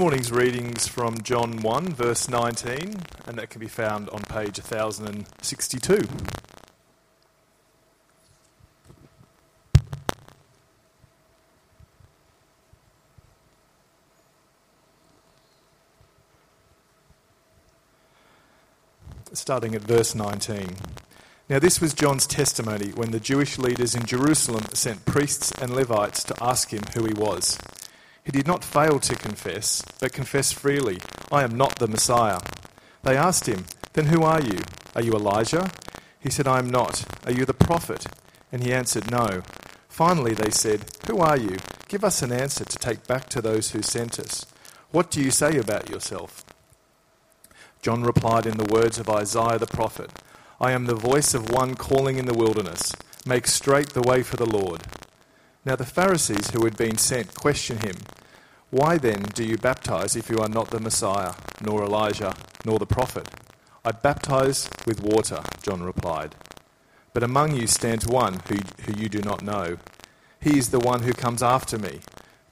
morning's readings from John 1, verse 19, and that can be found on page 1062. Starting at verse 19. Now, this was John's testimony when the Jewish leaders in Jerusalem sent priests and Levites to ask him who he was. He did not fail to confess, but confessed freely, I am not the Messiah. They asked him, Then who are you? Are you Elijah? He said, I am not. Are you the prophet? And he answered, No. Finally, they said, Who are you? Give us an answer to take back to those who sent us. What do you say about yourself? John replied in the words of Isaiah the prophet I am the voice of one calling in the wilderness, make straight the way for the Lord. Now the Pharisees who had been sent questioned him, Why then do you baptize if you are not the Messiah, nor Elijah, nor the prophet? I baptize with water, John replied. But among you stands one who, who you do not know. He is the one who comes after me,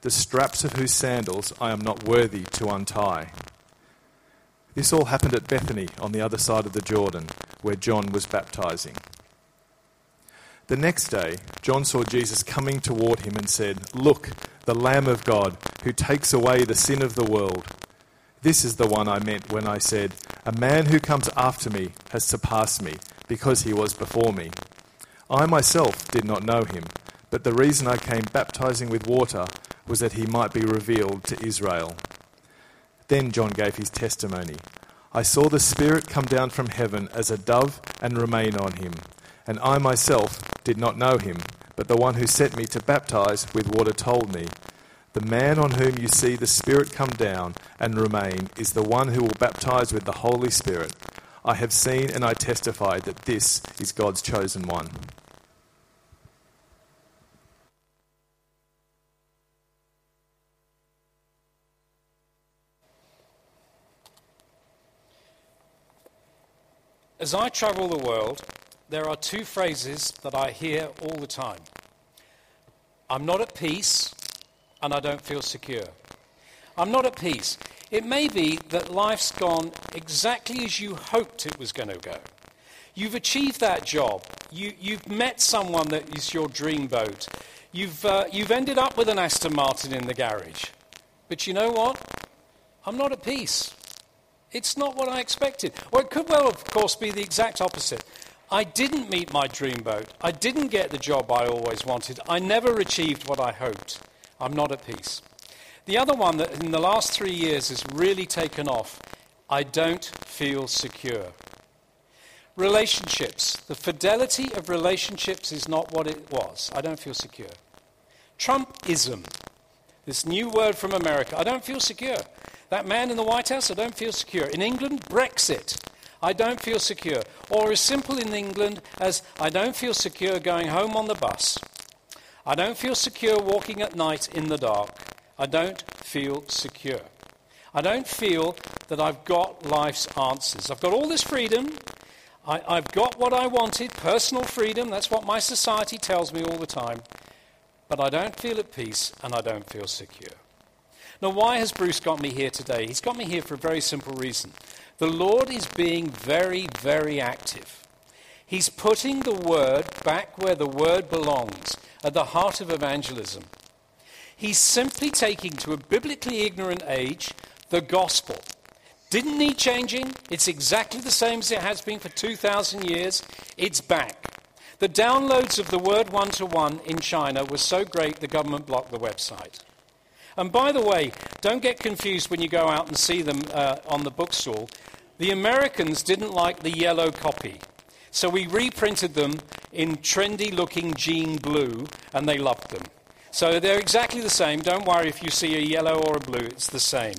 the straps of whose sandals I am not worthy to untie. This all happened at Bethany on the other side of the Jordan, where John was baptizing. The next day, John saw Jesus coming toward him and said, Look, the Lamb of God, who takes away the sin of the world. This is the one I meant when I said, A man who comes after me has surpassed me, because he was before me. I myself did not know him, but the reason I came baptizing with water was that he might be revealed to Israel. Then John gave his testimony. I saw the Spirit come down from heaven as a dove and remain on him. And I myself did not know him, but the one who sent me to baptize with water told me, The man on whom you see the Spirit come down and remain is the one who will baptize with the Holy Spirit. I have seen and I testify that this is God's chosen one. As I travel the world, there are two phrases that I hear all the time I'm not at peace, and I don't feel secure. I'm not at peace. It may be that life's gone exactly as you hoped it was going to go. You've achieved that job. You, have met someone that is your dream boat. You've, uh, you've ended up with an Aston Martin in the garage. But you know what? I'm not at peace. It's not what I expected. Or it could well, of course, be the exact opposite. I didn't meet my dream boat. I didn't get the job I always wanted. I never achieved what I hoped. I'm not at peace. The other one that in the last three years has really taken off I don't feel secure. Relationships. The fidelity of relationships is not what it was. I don't feel secure. Trumpism. This new word from America. I don't feel secure. That man in the White House, I don't feel secure. In England, Brexit. I don't feel secure. Or as simple in England as I don't feel secure going home on the bus. I don't feel secure walking at night in the dark. I don't feel secure. I don't feel that I've got life's answers. I've got all this freedom. I, have got what I wanted personal freedom. That's what my society tells me all the time. But I don't feel at peace and I don't feel secure. Now, why has Bruce got me here today? He's got me here for a very simple reason. The Lord is being very, very active. He's putting the word back where the word belongs, at the heart of evangelism. He's simply taking to a biblically ignorant age the gospel. Didn't need changing. It's exactly the same as it has been for 2,000 years. It's back. The downloads of the word one to one in China were so great the government blocked the website. And by the way, don't get confused when you go out and see them uh, on the bookstall. The Americans didn't like the yellow copy. So we reprinted them in trendy looking jean blue, and they loved them. So they're exactly the same. Don't worry if you see a yellow or a blue, it's the same.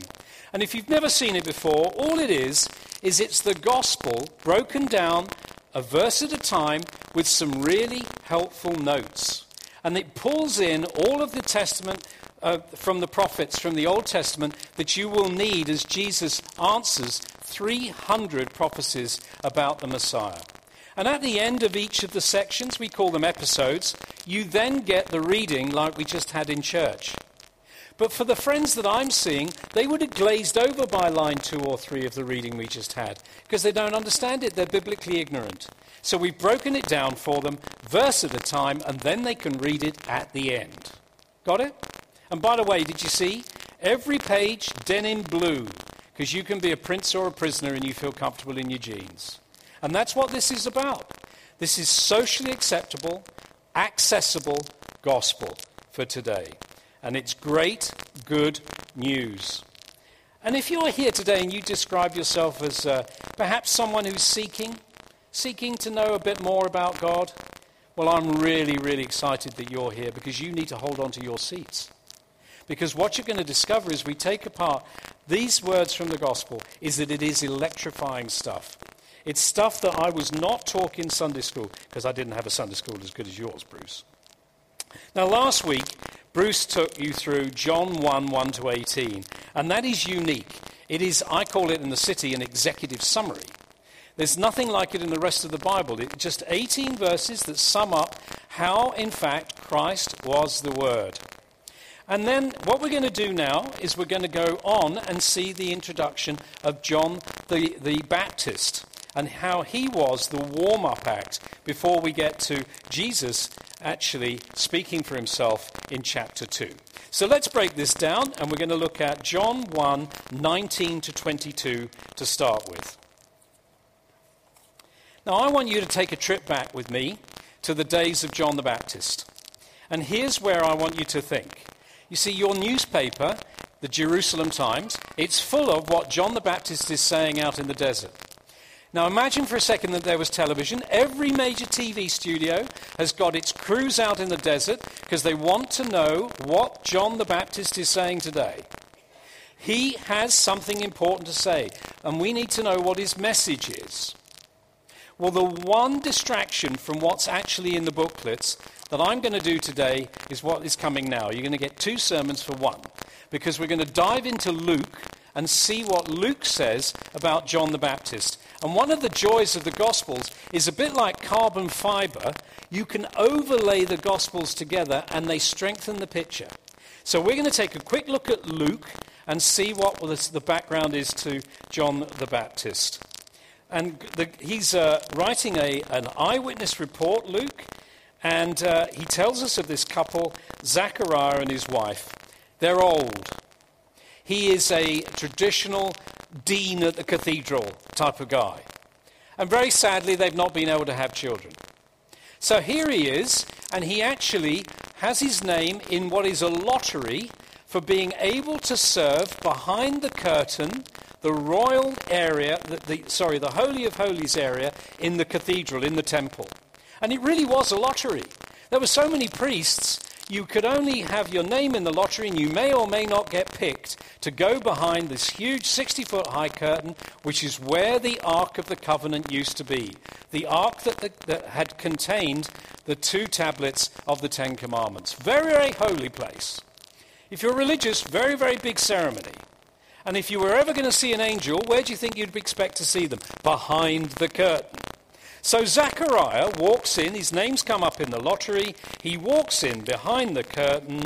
And if you've never seen it before, all it is, is it's the gospel broken down a verse at a time with some really helpful notes. And it pulls in all of the Testament uh, from the prophets from the Old Testament that you will need as Jesus answers 300 prophecies about the Messiah. And at the end of each of the sections, we call them episodes, you then get the reading like we just had in church. But for the friends that I'm seeing, they would have glazed over by line two or three of the reading we just had because they don't understand it. They're biblically ignorant. So we've broken it down for them, verse at a time, and then they can read it at the end. Got it? And by the way, did you see? Every page denim blue because you can be a prince or a prisoner and you feel comfortable in your jeans. And that's what this is about. This is socially acceptable, accessible gospel for today. And it's great, good news. And if you're here today and you describe yourself as uh, perhaps someone who's seeking, seeking to know a bit more about God, well, I'm really, really excited that you're here because you need to hold on to your seats. Because what you're going to discover as we take apart these words from the gospel is that it is electrifying stuff. It's stuff that I was not taught in Sunday school because I didn't have a Sunday school as good as yours, Bruce. Now, last week, Bruce took you through John 1 1 to 18, and that is unique. It is, I call it in the city, an executive summary. There's nothing like it in the rest of the Bible. It's just 18 verses that sum up how, in fact, Christ was the Word. And then what we're going to do now is we're going to go on and see the introduction of John the, the Baptist and how he was the warm up act before we get to Jesus actually speaking for himself in chapter 2. So let's break this down and we're going to look at John 1 19 to 22 to start with. Now, I want you to take a trip back with me to the days of John the Baptist. And here's where I want you to think. You see, your newspaper, the Jerusalem Times, it's full of what John the Baptist is saying out in the desert. Now imagine for a second that there was television. Every major TV studio has got its crews out in the desert because they want to know what John the Baptist is saying today. He has something important to say, and we need to know what his message is. Well, the one distraction from what's actually in the booklets that I'm going to do today is what is coming now. You're going to get two sermons for one because we're going to dive into Luke and see what Luke says about John the Baptist. And one of the joys of the Gospels is a bit like carbon fiber. You can overlay the Gospels together and they strengthen the picture. So we're going to take a quick look at Luke and see what the background is to John the Baptist. And the, he's uh, writing a, an eyewitness report, Luke, and uh, he tells us of this couple, Zachariah and his wife. They're old. He is a traditional dean at the cathedral type of guy. And very sadly, they've not been able to have children. So here he is, and he actually has his name in what is a lottery for being able to serve behind the curtain the royal area, the, the, sorry, the Holy of Holies area in the cathedral, in the temple. And it really was a lottery. There were so many priests, you could only have your name in the lottery, and you may or may not get picked to go behind this huge 60 foot high curtain, which is where the Ark of the Covenant used to be. The Ark that, the, that had contained the two tablets of the Ten Commandments. Very, very holy place. If you're religious, very, very big ceremony. And if you were ever going to see an angel, where do you think you'd expect to see them? Behind the curtain. So Zechariah walks in, his name's come up in the lottery. He walks in behind the curtain,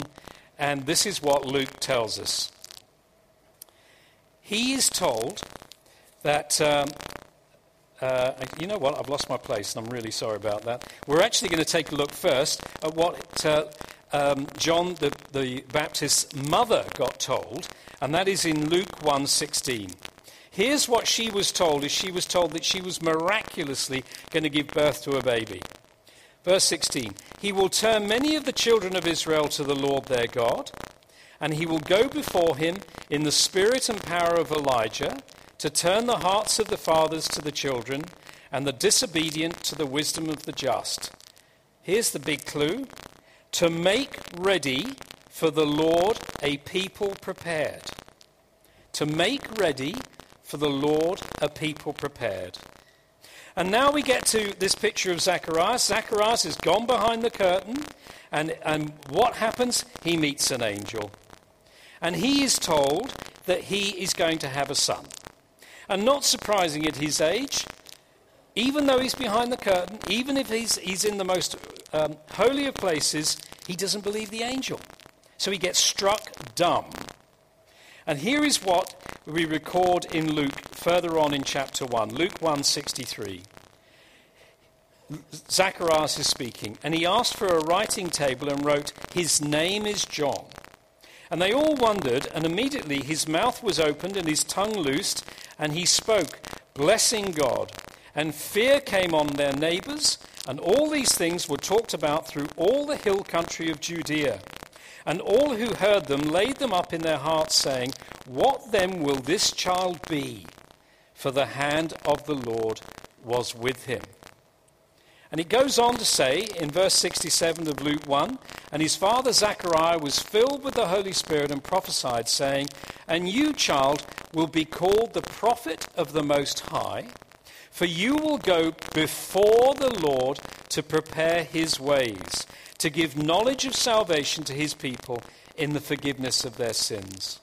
and this is what Luke tells us. He is told that, um, uh, you know what, I've lost my place, and I'm really sorry about that. We're actually going to take a look first at what uh, um, John the, the Baptist's mother got told, and that is in Luke 1:16. Here's what she was told is she was told that she was miraculously going to give birth to a baby. Verse 16 He will turn many of the children of Israel to the Lord their God, and he will go before him in the spirit and power of Elijah to turn the hearts of the fathers to the children and the disobedient to the wisdom of the just. Here's the big clue to make ready for the Lord a people prepared. To make ready for the Lord a people prepared. And now we get to this picture of Zacharias. Zacharias has gone behind the curtain, and, and what happens? He meets an angel. And he is told that he is going to have a son. And not surprising at his age, even though he's behind the curtain, even if he's, he's in the most um, holy of places, he doesn't believe the angel. So he gets struck dumb. And here is what we record in Luke further on in chapter 1, Luke 1:63. Zacharias is speaking, and he asked for a writing table and wrote, His name is John. And they all wondered, and immediately his mouth was opened and his tongue loosed, and he spoke, blessing God. And fear came on their neighbors, and all these things were talked about through all the hill country of Judea. And all who heard them laid them up in their hearts, saying, What then will this child be? For the hand of the Lord was with him. And it goes on to say in verse 67 of Luke 1 And his father Zechariah was filled with the Holy Spirit and prophesied, saying, And you, child, will be called the prophet of the Most High, for you will go before the Lord to prepare his ways, to give knowledge of salvation to his people in the forgiveness of their sins.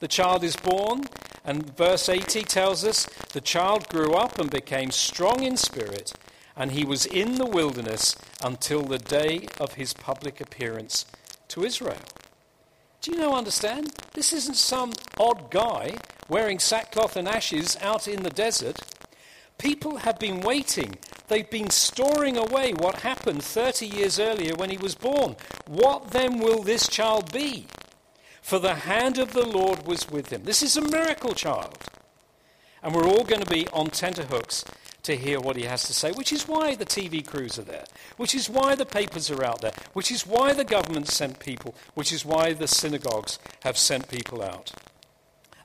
The child is born, and verse 80 tells us the child grew up and became strong in spirit and he was in the wilderness until the day of his public appearance to Israel. Do you now understand? This isn't some odd guy wearing sackcloth and ashes out in the desert. People have been waiting. They've been storing away what happened 30 years earlier when he was born. What then will this child be? For the hand of the Lord was with him. This is a miracle child. And we're all going to be on tenterhooks to hear what he has to say, which is why the TV crews are there, which is why the papers are out there, which is why the government sent people, which is why the synagogues have sent people out.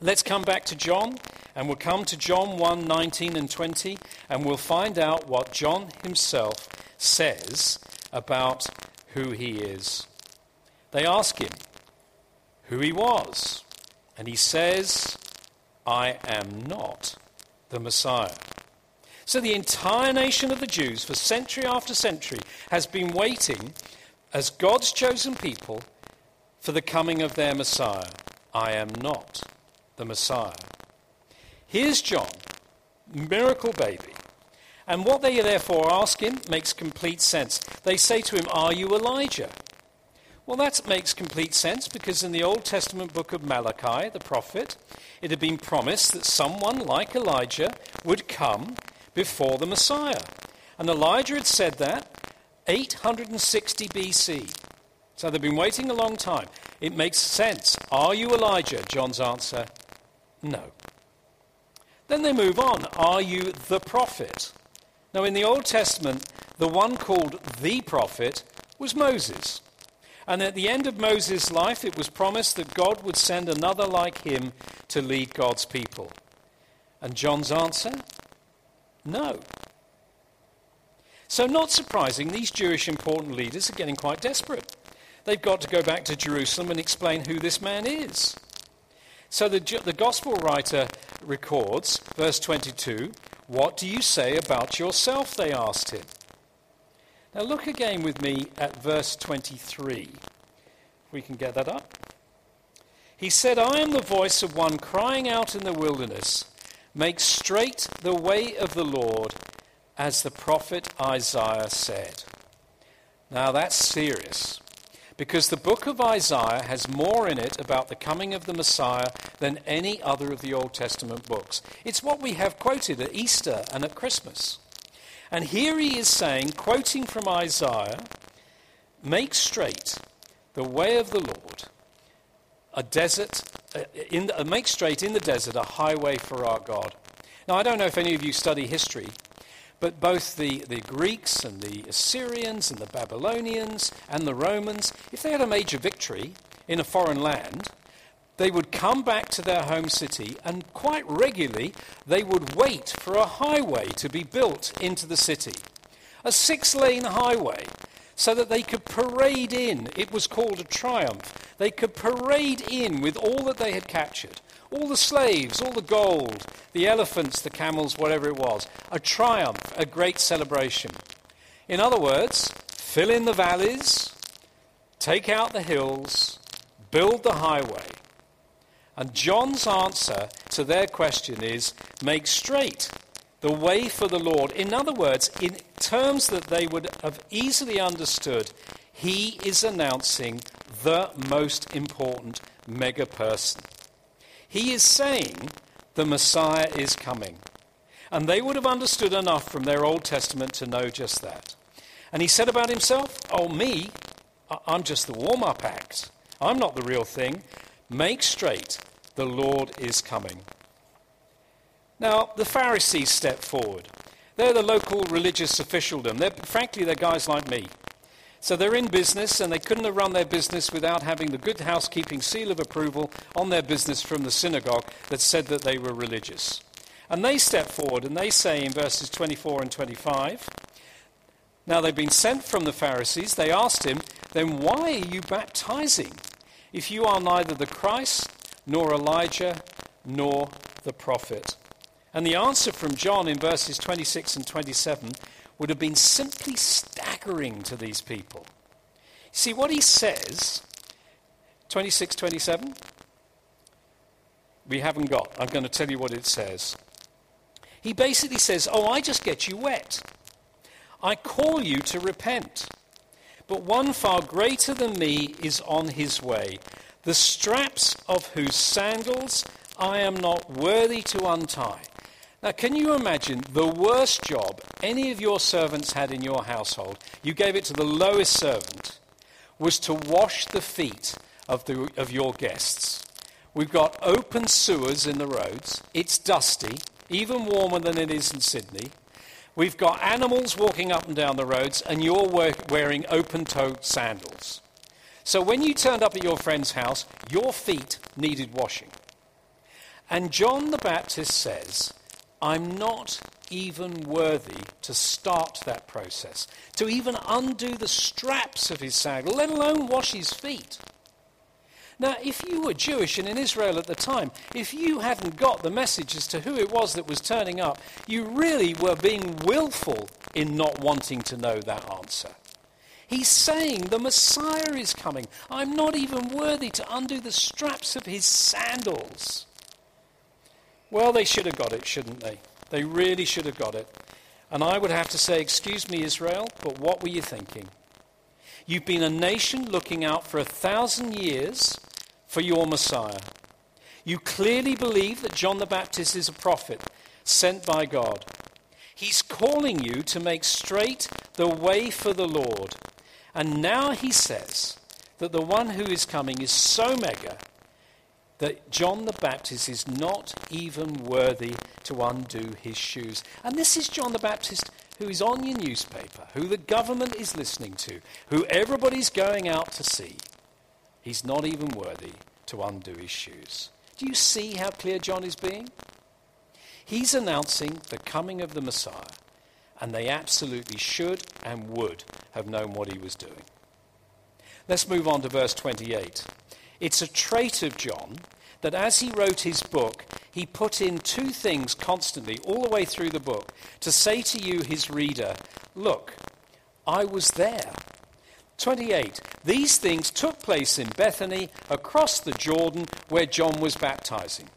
Let's come back to John, and we'll come to John 1 19 and 20, and we'll find out what John himself says about who he is. They ask him who he was, and he says, I am not the Messiah. So the entire nation of the Jews, for century after century, has been waiting as God's chosen people for the coming of their Messiah. I am not the Messiah. Here's John, miracle baby. And what they therefore ask him makes complete sense. They say to him, Are you Elijah? Well, that makes complete sense because in the Old Testament book of Malachi, the prophet, it had been promised that someone like Elijah would come before the Messiah. And Elijah had said that 860 BC. So they've been waiting a long time. It makes sense. Are you Elijah? John's answer no. Then they move on. Are you the prophet? Now, in the Old Testament, the one called the prophet was Moses. And at the end of Moses' life, it was promised that God would send another like him to lead God's people. And John's answer no. So, not surprising, these Jewish important leaders are getting quite desperate. They've got to go back to Jerusalem and explain who this man is. So, the, the gospel writer records, verse 22, What do you say about yourself? They asked him. Now, look again with me at verse 23. We can get that up. He said, I am the voice of one crying out in the wilderness. Make straight the way of the Lord, as the prophet Isaiah said. Now that's serious, because the book of Isaiah has more in it about the coming of the Messiah than any other of the Old Testament books. It's what we have quoted at Easter and at Christmas. And here he is saying, quoting from Isaiah, Make straight the way of the Lord, a desert uh, in uh, make straight in the desert a highway for our God. Now, I don't know if any of you study history, but both the, the Greeks and the Assyrians and the Babylonians and the Romans, if they had a major victory in a foreign land, they would come back to their home city and quite regularly they would wait for a highway to be built into the city. A six lane highway so that they could parade in. It was called a triumph. They could parade in with all that they had captured all the slaves, all the gold, the elephants, the camels, whatever it was. A triumph, a great celebration. In other words, fill in the valleys, take out the hills, build the highway. And John's answer to their question is make straight the way for the Lord. In other words, in terms that they would have easily understood, he is announcing the most important mega person. He is saying the Messiah is coming. And they would have understood enough from their Old Testament to know just that. And he said about himself, Oh, me, I'm just the warm up act. I'm not the real thing. Make straight, the Lord is coming. Now, the Pharisees step forward. They're the local religious officialdom. They're, frankly, they're guys like me. So they're in business, and they couldn't have run their business without having the good housekeeping seal of approval on their business from the synagogue that said that they were religious. And they step forward and they say in verses 24 and 25, now they've been sent from the Pharisees. They asked him, Then why are you baptizing if you are neither the Christ, nor Elijah, nor the prophet? And the answer from John in verses 26 and 27 would have been simply to these people. See, what he says, 26, 27, we haven't got. I'm going to tell you what it says. He basically says, Oh, I just get you wet. I call you to repent. But one far greater than me is on his way, the straps of whose sandals I am not worthy to untie. Now, can you imagine the worst job any of your servants had in your household? You gave it to the lowest servant, was to wash the feet of, the, of your guests. We've got open sewers in the roads. It's dusty even warmer than it is in Sydney. We've got animals walking up and down the roads, and you're wearing open toed sandals. So when you turned up at your friend's house, your feet needed washing. And John the Baptist says, I'm not even worthy to start that process, to even undo the straps of his sandal, let alone wash his feet. Now, if you were Jewish and in Israel at the time, if you hadn't got the message as to who it was that was turning up, you really were being willful in not wanting to know that answer. He's saying the Messiah is coming. I'm not even worthy to undo the straps of his sandals. Well, they should have got it, shouldn't they? They really should have got it. And I would have to say, Excuse me, Israel, but what were you thinking? You've been a nation looking out for a thousand years for your Messiah. You clearly believe that John the Baptist is a prophet sent by God. He's calling you to make straight the way for the Lord. And now he says that the one who is coming is so mega that John the Baptist is not even worthy to undo his shoes. And this is John the Baptist who is on your newspaper, who the government is listening to, who everybody's going out to see. He's not even worthy to undo his shoes. Do you see how clear John is being? He's announcing the coming of the Messiah, and they absolutely should and would have known what he was doing. Let's move on to verse 28. It's a trait of John that as he wrote his book, he put in two things constantly, all the way through the book, to say to you, his reader, Look, I was there. 28. These things took place in Bethany across the Jordan where John was baptizing.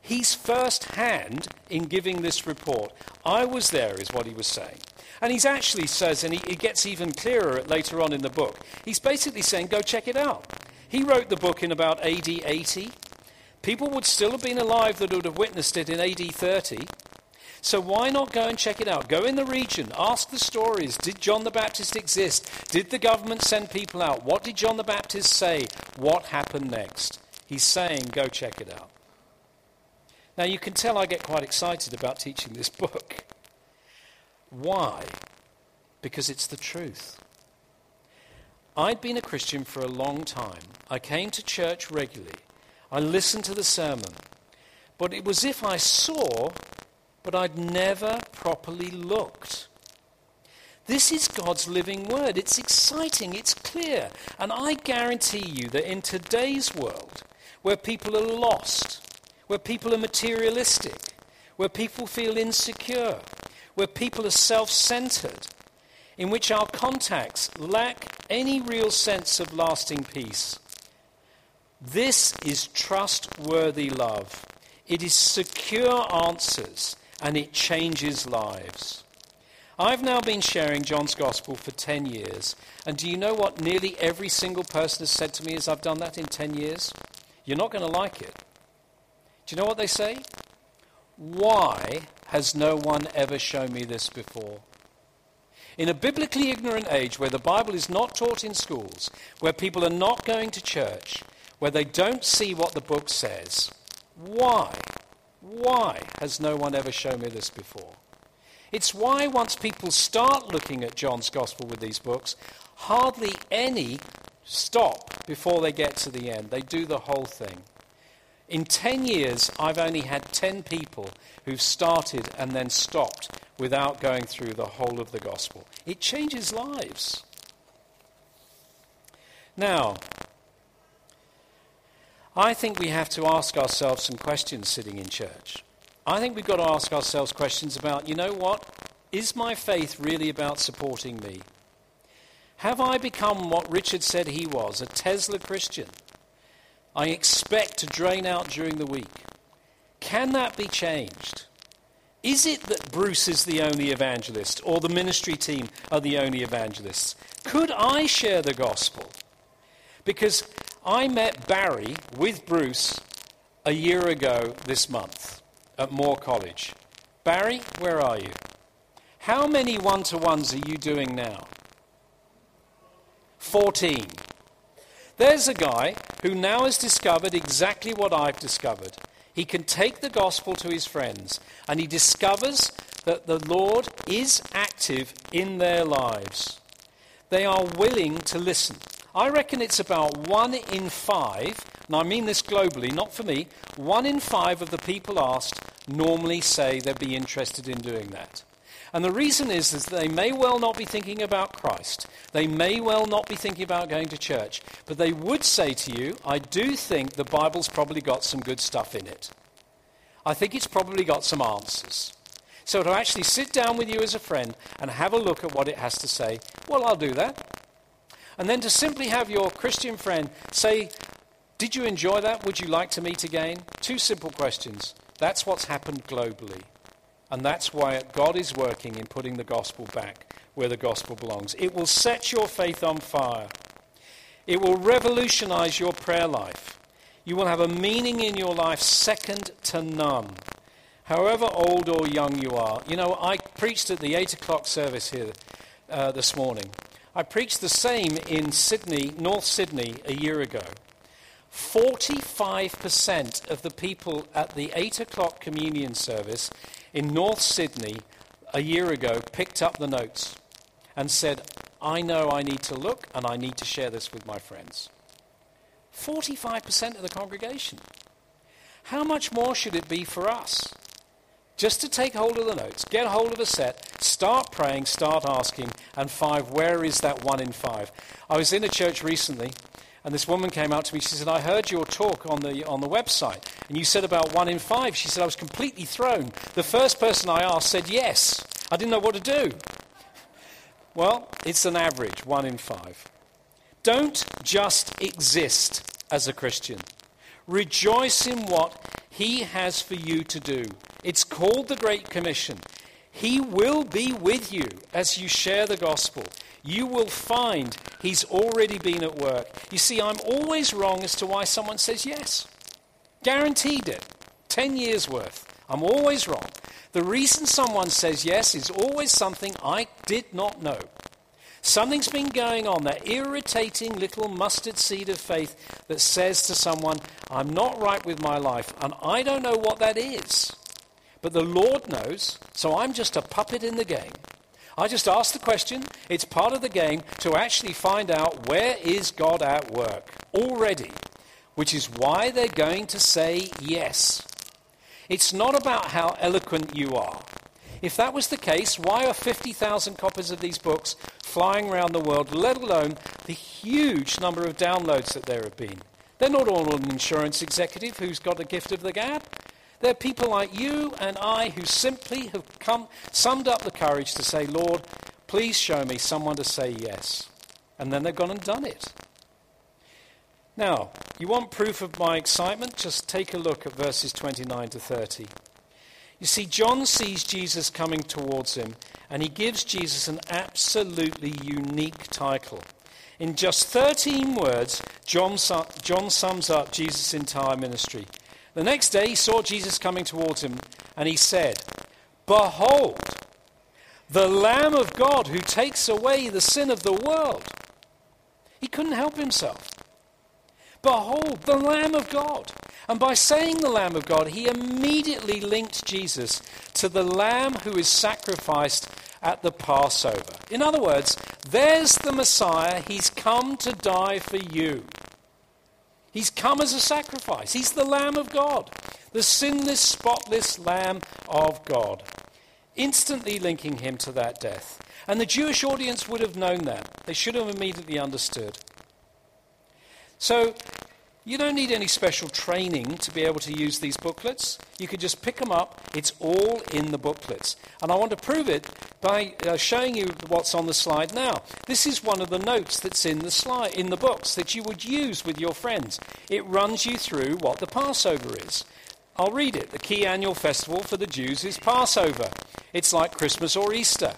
He's first hand in giving this report. I was there, is what he was saying. And he actually says, and he, it gets even clearer later on in the book, he's basically saying, go check it out. He wrote the book in about AD 80. People would still have been alive that would have witnessed it in AD 30. So why not go and check it out? Go in the region, ask the stories. Did John the Baptist exist? Did the government send people out? What did John the Baptist say? What happened next? He's saying, go check it out. Now you can tell I get quite excited about teaching this book. Why? Because it's the truth. I'd been a Christian for a long time. I came to church regularly. I listened to the sermon. But it was if I saw but I'd never properly looked. This is God's living word. It's exciting, it's clear. And I guarantee you that in today's world, where people are lost, where people are materialistic, where people feel insecure, where people are self centered, in which our contacts lack any real sense of lasting peace, this is trustworthy love. It is secure answers and it changes lives. I've now been sharing John's Gospel for 10 years, and do you know what nearly every single person has said to me as I've done that in 10 years? You're not going to like it. Do you know what they say? Why has no one ever shown me this before? In a biblically ignorant age where the Bible is not taught in schools, where people are not going to church, where they don't see what the book says, why? Why has no one ever shown me this before? It's why, once people start looking at John's Gospel with these books, hardly any stop before they get to the end. They do the whole thing. In 10 years, I've only had 10 people who've started and then stopped without going through the whole of the gospel. It changes lives. Now, I think we have to ask ourselves some questions sitting in church. I think we've got to ask ourselves questions about, you know what? Is my faith really about supporting me? Have I become what Richard said he was, a Tesla Christian? I expect to drain out during the week. Can that be changed? Is it that Bruce is the only evangelist or the ministry team are the only evangelists? Could I share the gospel? Because I met Barry with Bruce a year ago this month at Moore College. Barry, where are you? How many one to ones are you doing now? 14. There's a guy who now has discovered exactly what I've discovered. He can take the gospel to his friends and he discovers that the Lord is active in their lives. They are willing to listen. I reckon it's about one in five, and I mean this globally, not for me, one in five of the people asked normally say they'd be interested in doing that. And the reason is, is they may well not be thinking about Christ. They may well not be thinking about going to church. But they would say to you, I do think the Bible's probably got some good stuff in it. I think it's probably got some answers. So to actually sit down with you as a friend and have a look at what it has to say, well, I'll do that. And then to simply have your Christian friend say, Did you enjoy that? Would you like to meet again? Two simple questions. That's what's happened globally. And that's why God is working in putting the gospel back where the gospel belongs. It will set your faith on fire. It will revolutionize your prayer life. You will have a meaning in your life second to none. However old or young you are. You know, I preached at the 8 o'clock service here uh, this morning. I preached the same in Sydney, North Sydney, a year ago. 45% of the people at the 8 o'clock communion service in North Sydney a year ago picked up the notes and said, I know I need to look and I need to share this with my friends. 45% of the congregation. How much more should it be for us? Just to take hold of the notes, get hold of a set, start praying, start asking, and five, where is that one in five? I was in a church recently and this woman came out to me. She said, I heard your talk on the, on the website, and you said about one in five. She said, I was completely thrown. The first person I asked said yes. I didn't know what to do. Well, it's an average, one in five. Don't just exist as a Christian. Rejoice in what He has for you to do. It's called the Great Commission. He will be with you as you share the gospel you will find he's already been at work. You see, I'm always wrong as to why someone says yes. Guaranteed it. 10 years worth. I'm always wrong. The reason someone says yes is always something I did not know. Something's been going on, that irritating little mustard seed of faith that says to someone, I'm not right with my life, and I don't know what that is. But the Lord knows, so I'm just a puppet in the game. I just ask the question. It's part of the game to actually find out where is God at work already, which is why they're going to say yes. It's not about how eloquent you are. If that was the case, why are 50,000 copies of these books flying around the world, let alone the huge number of downloads that there have been? They're not all an insurance executive who's got a gift of the gab. They're people like you and I who simply have come, summed up the courage to say, Lord, please show me someone to say yes. And then they've gone and done it. Now, you want proof of my excitement? Just take a look at verses 29 to 30. You see, John sees Jesus coming towards him, And he gives Jesus an absolutely unique title. In just 13 words, John, John sums up Jesus' entire ministry. The next day, he saw Jesus coming towards him, and he said, Behold, the Lamb of God who takes away the sin of the world. He couldn't help himself. Behold, the Lamb of God. And by saying the Lamb of God, he immediately linked Jesus to the Lamb who is sacrificed at the Passover. In other words, there's the Messiah. He's come to die for you. He's come as a sacrifice. He's the Lamb of God, the sinless, spotless Lamb of God, instantly linking him to that death. And the Jewish audience would have known that. They should have immediately understood. So you don't need any special training to be able to use these booklets. You could just pick them up. It's all in the booklets. And I want to prove it by uh, showing you what's on the slide now. This is one of the notes that's in the slide in the books that you would use with your friends. It runs you through what the Passover is. I'll read it. The key annual festival for the Jews is Passover. It's like Christmas or Easter.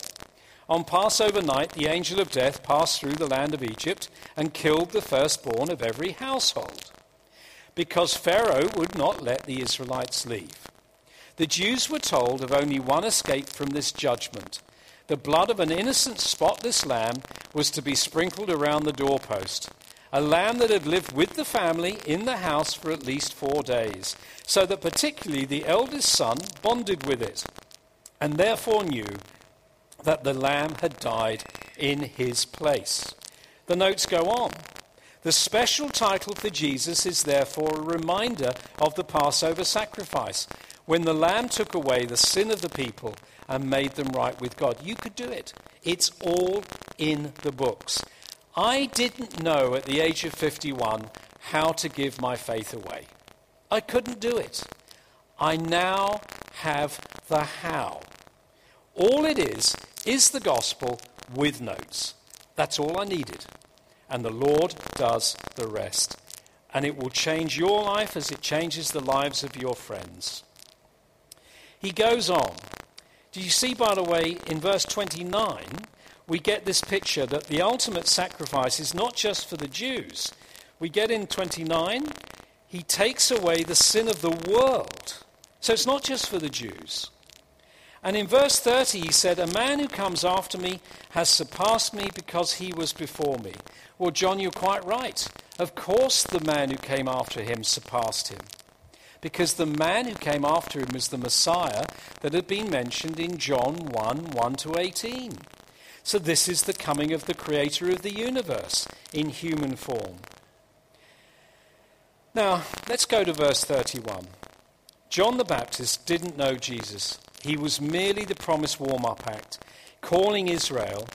On Passover night, the angel of death passed through the land of Egypt and killed the firstborn of every household because Pharaoh would not let the Israelites leave. The Jews were told of only one escape from this judgment. The blood of an innocent, spotless lamb was to be sprinkled around the doorpost, a lamb that had lived with the family in the house for at least four days, so that particularly the eldest son bonded with it, and therefore knew that the lamb had died in his place. The notes go on. The special title for Jesus is therefore a reminder of the Passover sacrifice, when the Lamb took away the sin of the people and made them right with God. You could do it. It's all in the books. I didn't know at the age of 51 how to give my faith away. I couldn't do it. I now have the how. All it is is the gospel with notes. That's all I needed and the Lord does the rest. And it will change your life as it changes the lives of your friends. He goes on. Do you see, by the way, in verse 29, we get this picture that the ultimate sacrifice is not just for the Jews. We get in 29, he takes away the sin of the world. So it's not just for the Jews. And in verse 30, he said, A man who comes after me has surpassed me because he was before me. Well, John, you're quite right. Of course, the man who came after him surpassed him. Because the man who came after him was the Messiah that had been mentioned in John 1 1 to 18. So, this is the coming of the creator of the universe in human form. Now, let's go to verse 31. John the Baptist didn't know Jesus. He was merely the promised warm up act, calling Israel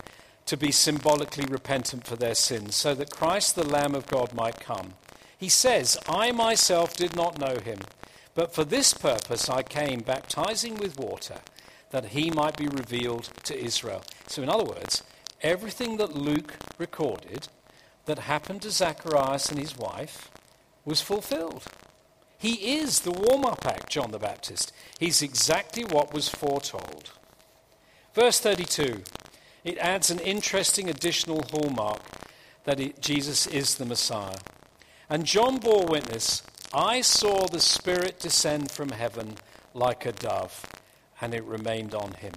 to be symbolically repentant for their sins, so that Christ, the Lamb of God, might come. He says, I myself did not know him, but for this purpose I came, baptizing with water, that he might be revealed to Israel. So, in other words, everything that Luke recorded that happened to Zacharias and his wife was fulfilled. He is the warm up act, John the Baptist. He's exactly what was foretold. Verse 32 it adds an interesting additional hallmark that it, Jesus is the Messiah. And John bore witness I saw the Spirit descend from heaven like a dove, and it remained on him.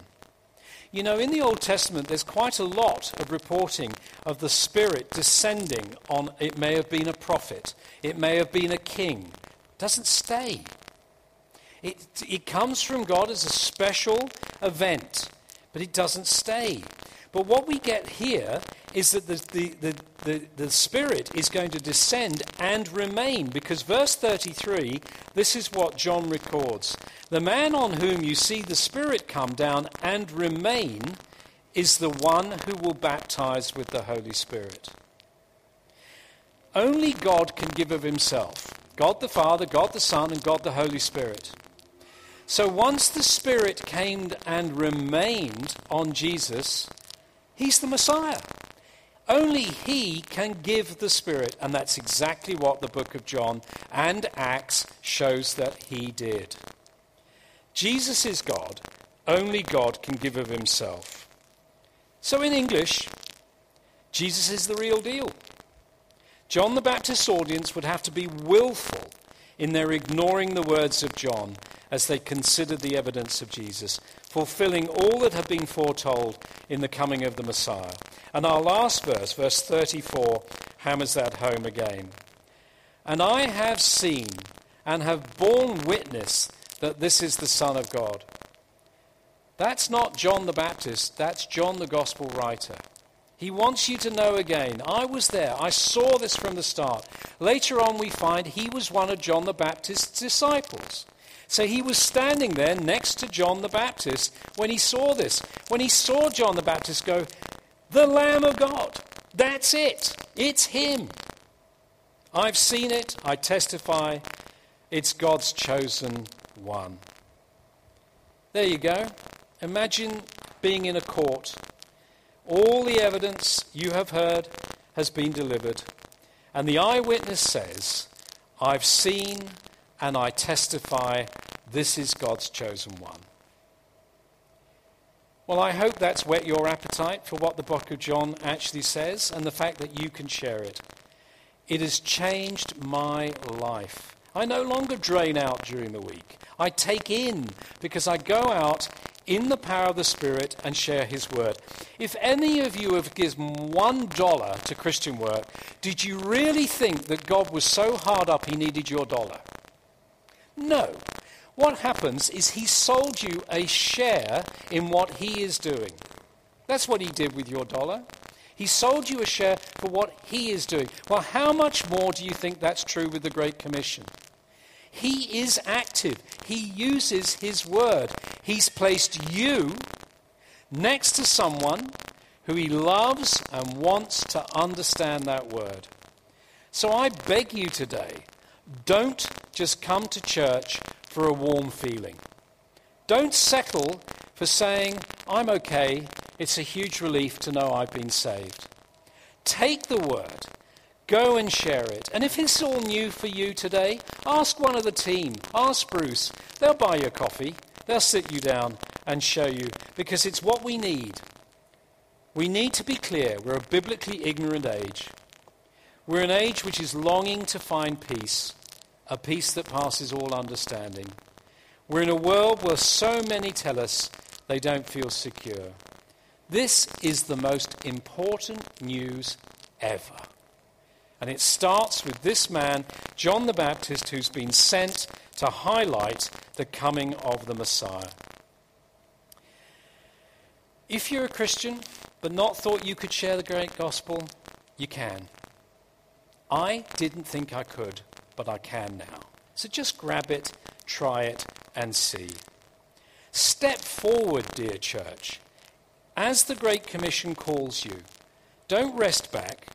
You know, in the Old Testament, there's quite a lot of reporting of the Spirit descending on, it may have been a prophet, it may have been a king, doesn't stay. It, it comes from God as a special event, but it doesn't stay. But what we get here is that the, the, the, the, the Spirit is going to descend and remain, because verse 33, this is what John records. The man on whom you see the Spirit come down and remain is the one who will baptize with the Holy Spirit. Only God can give of himself. God the Father, God the Son, and God the Holy Spirit. So once the Spirit came and remained on Jesus, he's the Messiah. Only he can give the Spirit, and that's exactly what the book of John and Acts shows that he did. Jesus is God. Only God can give of himself. So, in English, Jesus is the real deal. John the Baptist's audience would have to be willful in their ignoring the words of John as they considered the evidence of Jesus, fulfilling all that had been foretold in the coming of the Messiah. And our last verse, verse 34, hammers that home again. And I have seen and have borne witness that this is the Son of God. That's not John the Baptist, that's John the Gospel writer. He wants you to know again, I was there, I saw this from the start. Later on, we find he was one of John the Baptist's disciples. So he was standing there next to John the Baptist when he saw this. When he saw John the Baptist go, The Lamb of God, that's it, it's him. I've seen it, I testify, it's God's chosen one. There you go. Imagine being in a court all the evidence you have heard has been delivered. And the eyewitness says, I've seen and I testify this is God's chosen one. Well, I hope that's whet your appetite for what the book of John actually says and the fact that you can share it. It has changed my life. I no longer drain out during the week. I take in because I go out in the power of the Spirit and share His word. If any of you have given one dollar to Christian work, did you really think that God was so hard up He needed your dollar? No. What happens is He sold you a share in what He is doing. That's what He did with your dollar. He sold you a share for what He is doing. Well, how much more do you think that's true with the Great Commission? He is active. He uses His word. He's placed you next to someone who He loves and wants to understand that word. So I beg you today don't just come to church for a warm feeling. Don't settle for saying, I'm okay, it's a huge relief to know I've been saved. Take the word Go and share it. And if it's all new for you today, ask one of the team. Ask Bruce. They'll buy you coffee. They'll sit you down and show you because it's what we need. We need to be clear we're a biblically ignorant age. We're an age which is longing to find peace, a peace that passes all understanding. We're in a world where so many tell us they don't feel secure. This is the most important news ever. And it starts with this man, John the Baptist, who's been sent to highlight the coming of the Messiah. If you're a Christian but not thought you could share the great gospel, you can. I didn't think I could, but I can now. So just grab it, try it, and see. Step forward, dear church, as the Great Commission calls you. Don't rest back.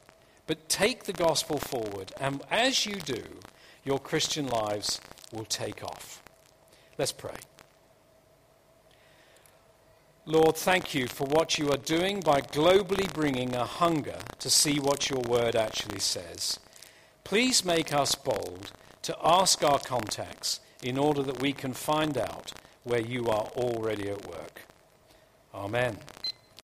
But take the gospel forward, and as you do, your Christian lives will take off. Let's pray. Lord, thank you for what you are doing by globally bringing a hunger to see what your word actually says. Please make us bold to ask our contacts in order that we can find out where you are already at work. Amen.